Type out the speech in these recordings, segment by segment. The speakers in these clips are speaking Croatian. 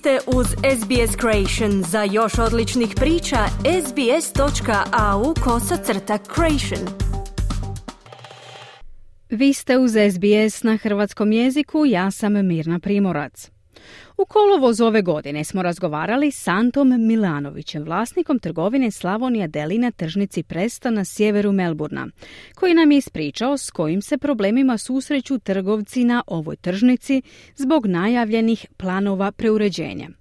ste uz SBS Creation. Za još odličnih priča, sbs.au kosacrta creation. Vi ste uz SBS na hrvatskom jeziku, ja sam Mirna Primorac. U kolovozu ove godine smo razgovarali s Antom Milanovićem, vlasnikom trgovine Slavonija Deli na tržnici Presta na sjeveru Melburna, koji nam je ispričao s kojim se problemima susreću trgovci na ovoj tržnici zbog najavljenih planova preuređenja.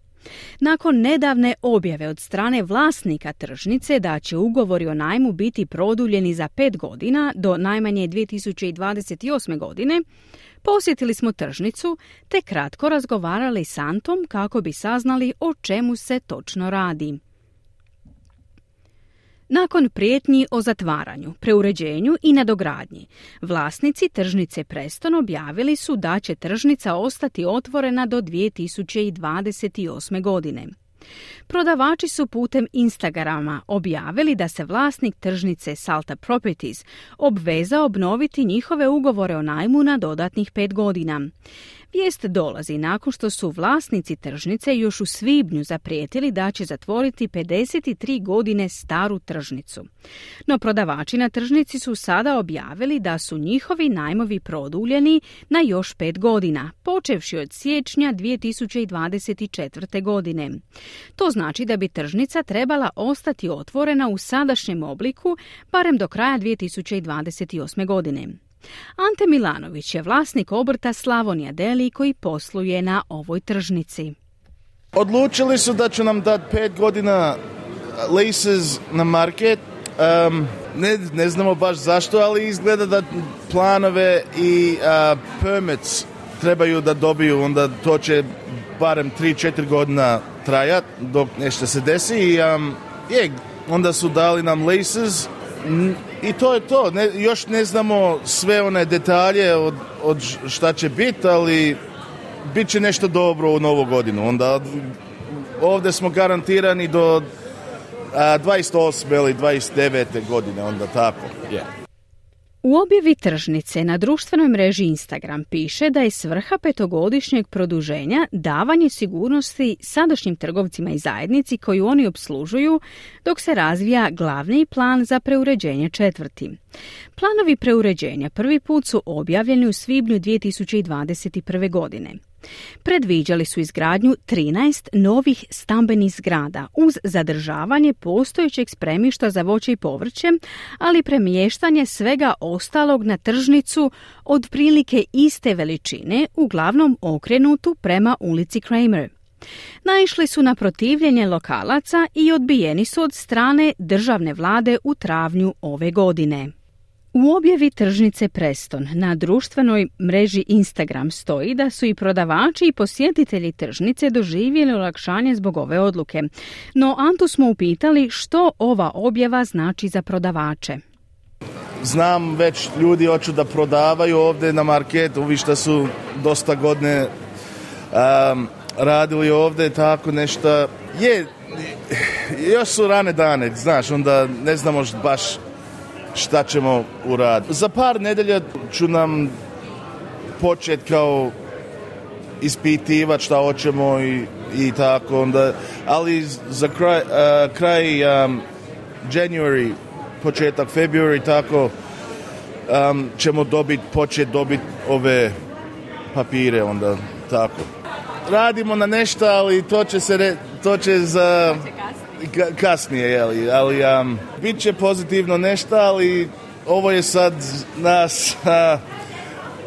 Nakon nedavne objave od strane vlasnika tržnice da će ugovori o najmu biti produljeni za pet godina do najmanje 2028. godine, Posjetili smo tržnicu te kratko razgovarali s Antom kako bi saznali o čemu se točno radi. Nakon prijetnji o zatvaranju, preuređenju i nadogradnji, vlasnici tržnice Preston objavili su da će tržnica ostati otvorena do 2028. godine. Prodavači su putem Instagrama objavili da se vlasnik tržnice Salta Properties obveza obnoviti njihove ugovore o najmu na dodatnih pet godina. Vijest dolazi nakon što su vlasnici tržnice još u svibnju zaprijetili da će zatvoriti 53 godine staru tržnicu. No prodavači na tržnici su sada objavili da su njihovi najmovi produljeni na još pet godina, počevši od siječnja 2024. godine. To znači da bi tržnica trebala ostati otvorena u sadašnjem obliku barem do kraja 2028. godine. Ante Milanović je vlasnik obrta Slavonija Deli koji posluje na ovoj tržnici. Odlučili su da će nam dati pet godina leases na market. Um, ne, ne znamo baš zašto, ali izgleda da planove i uh, permits trebaju da dobiju, onda to će barem 3-4 godina trajat dok nešto se desi i um, je, onda su dali nam leases i to je to. Ne, još ne znamo sve one detalje od, od šta će biti, ali bit će nešto dobro u novu godinu. Onda ovdje smo garantirani do a, 28. ili 29. godine, onda tako. Yeah. U objavi tržnice na društvenoj mreži Instagram piše da je svrha petogodišnjeg produženja davanje sigurnosti sadašnjim trgovcima i zajednici koju oni obslužuju dok se razvija glavni plan za preuređenje četvrti. Planovi preuređenja prvi put su objavljeni u svibnju 2021. godine. Predviđali su izgradnju 13 novih stambenih zgrada uz zadržavanje postojećeg spremišta za voće i povrće, ali premještanje svega ostalog na tržnicu od prilike iste veličine, uglavnom okrenutu prema ulici Kramer. Naišli su na protivljenje lokalaca i odbijeni su od strane državne vlade u travnju ove godine. U objavi tržnice Preston na društvenoj mreži Instagram stoji da su i prodavači i posjetitelji tržnice doživjeli olakšanje zbog ove odluke. No Antu smo upitali što ova objava znači za prodavače. Znam već ljudi hoću da prodavaju ovdje na marketu, vi što su dosta godine um, radili ovdje, tako nešto. Je, još su rane dane, znaš, onda ne znamo baš šta ćemo uraditi. Za par nedelja ću nam početi kao ispitivati šta hoćemo i, i tako onda, ali za kraj, uh, kraj um, January, početak February, tako um, ćemo dobiti, početi dobiti ove papire onda, tako. Radimo na nešto, ali to će se, re, to će za kasnije, jeli, ali um, bit će pozitivno nešto, ali ovo je sad nas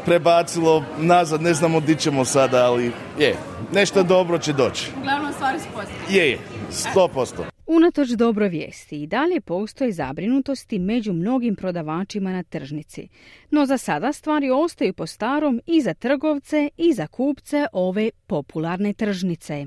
prebacilo nazad, ne znamo di ćemo sada, ali je, nešto dobro će doći. Uglavnom stvari su pozitivne. Je, je, sto posto. Unatoč dobro vijesti i dalje postoji zabrinutosti među mnogim prodavačima na tržnici. No za sada stvari ostaju po starom i za trgovce i za kupce ove popularne tržnice.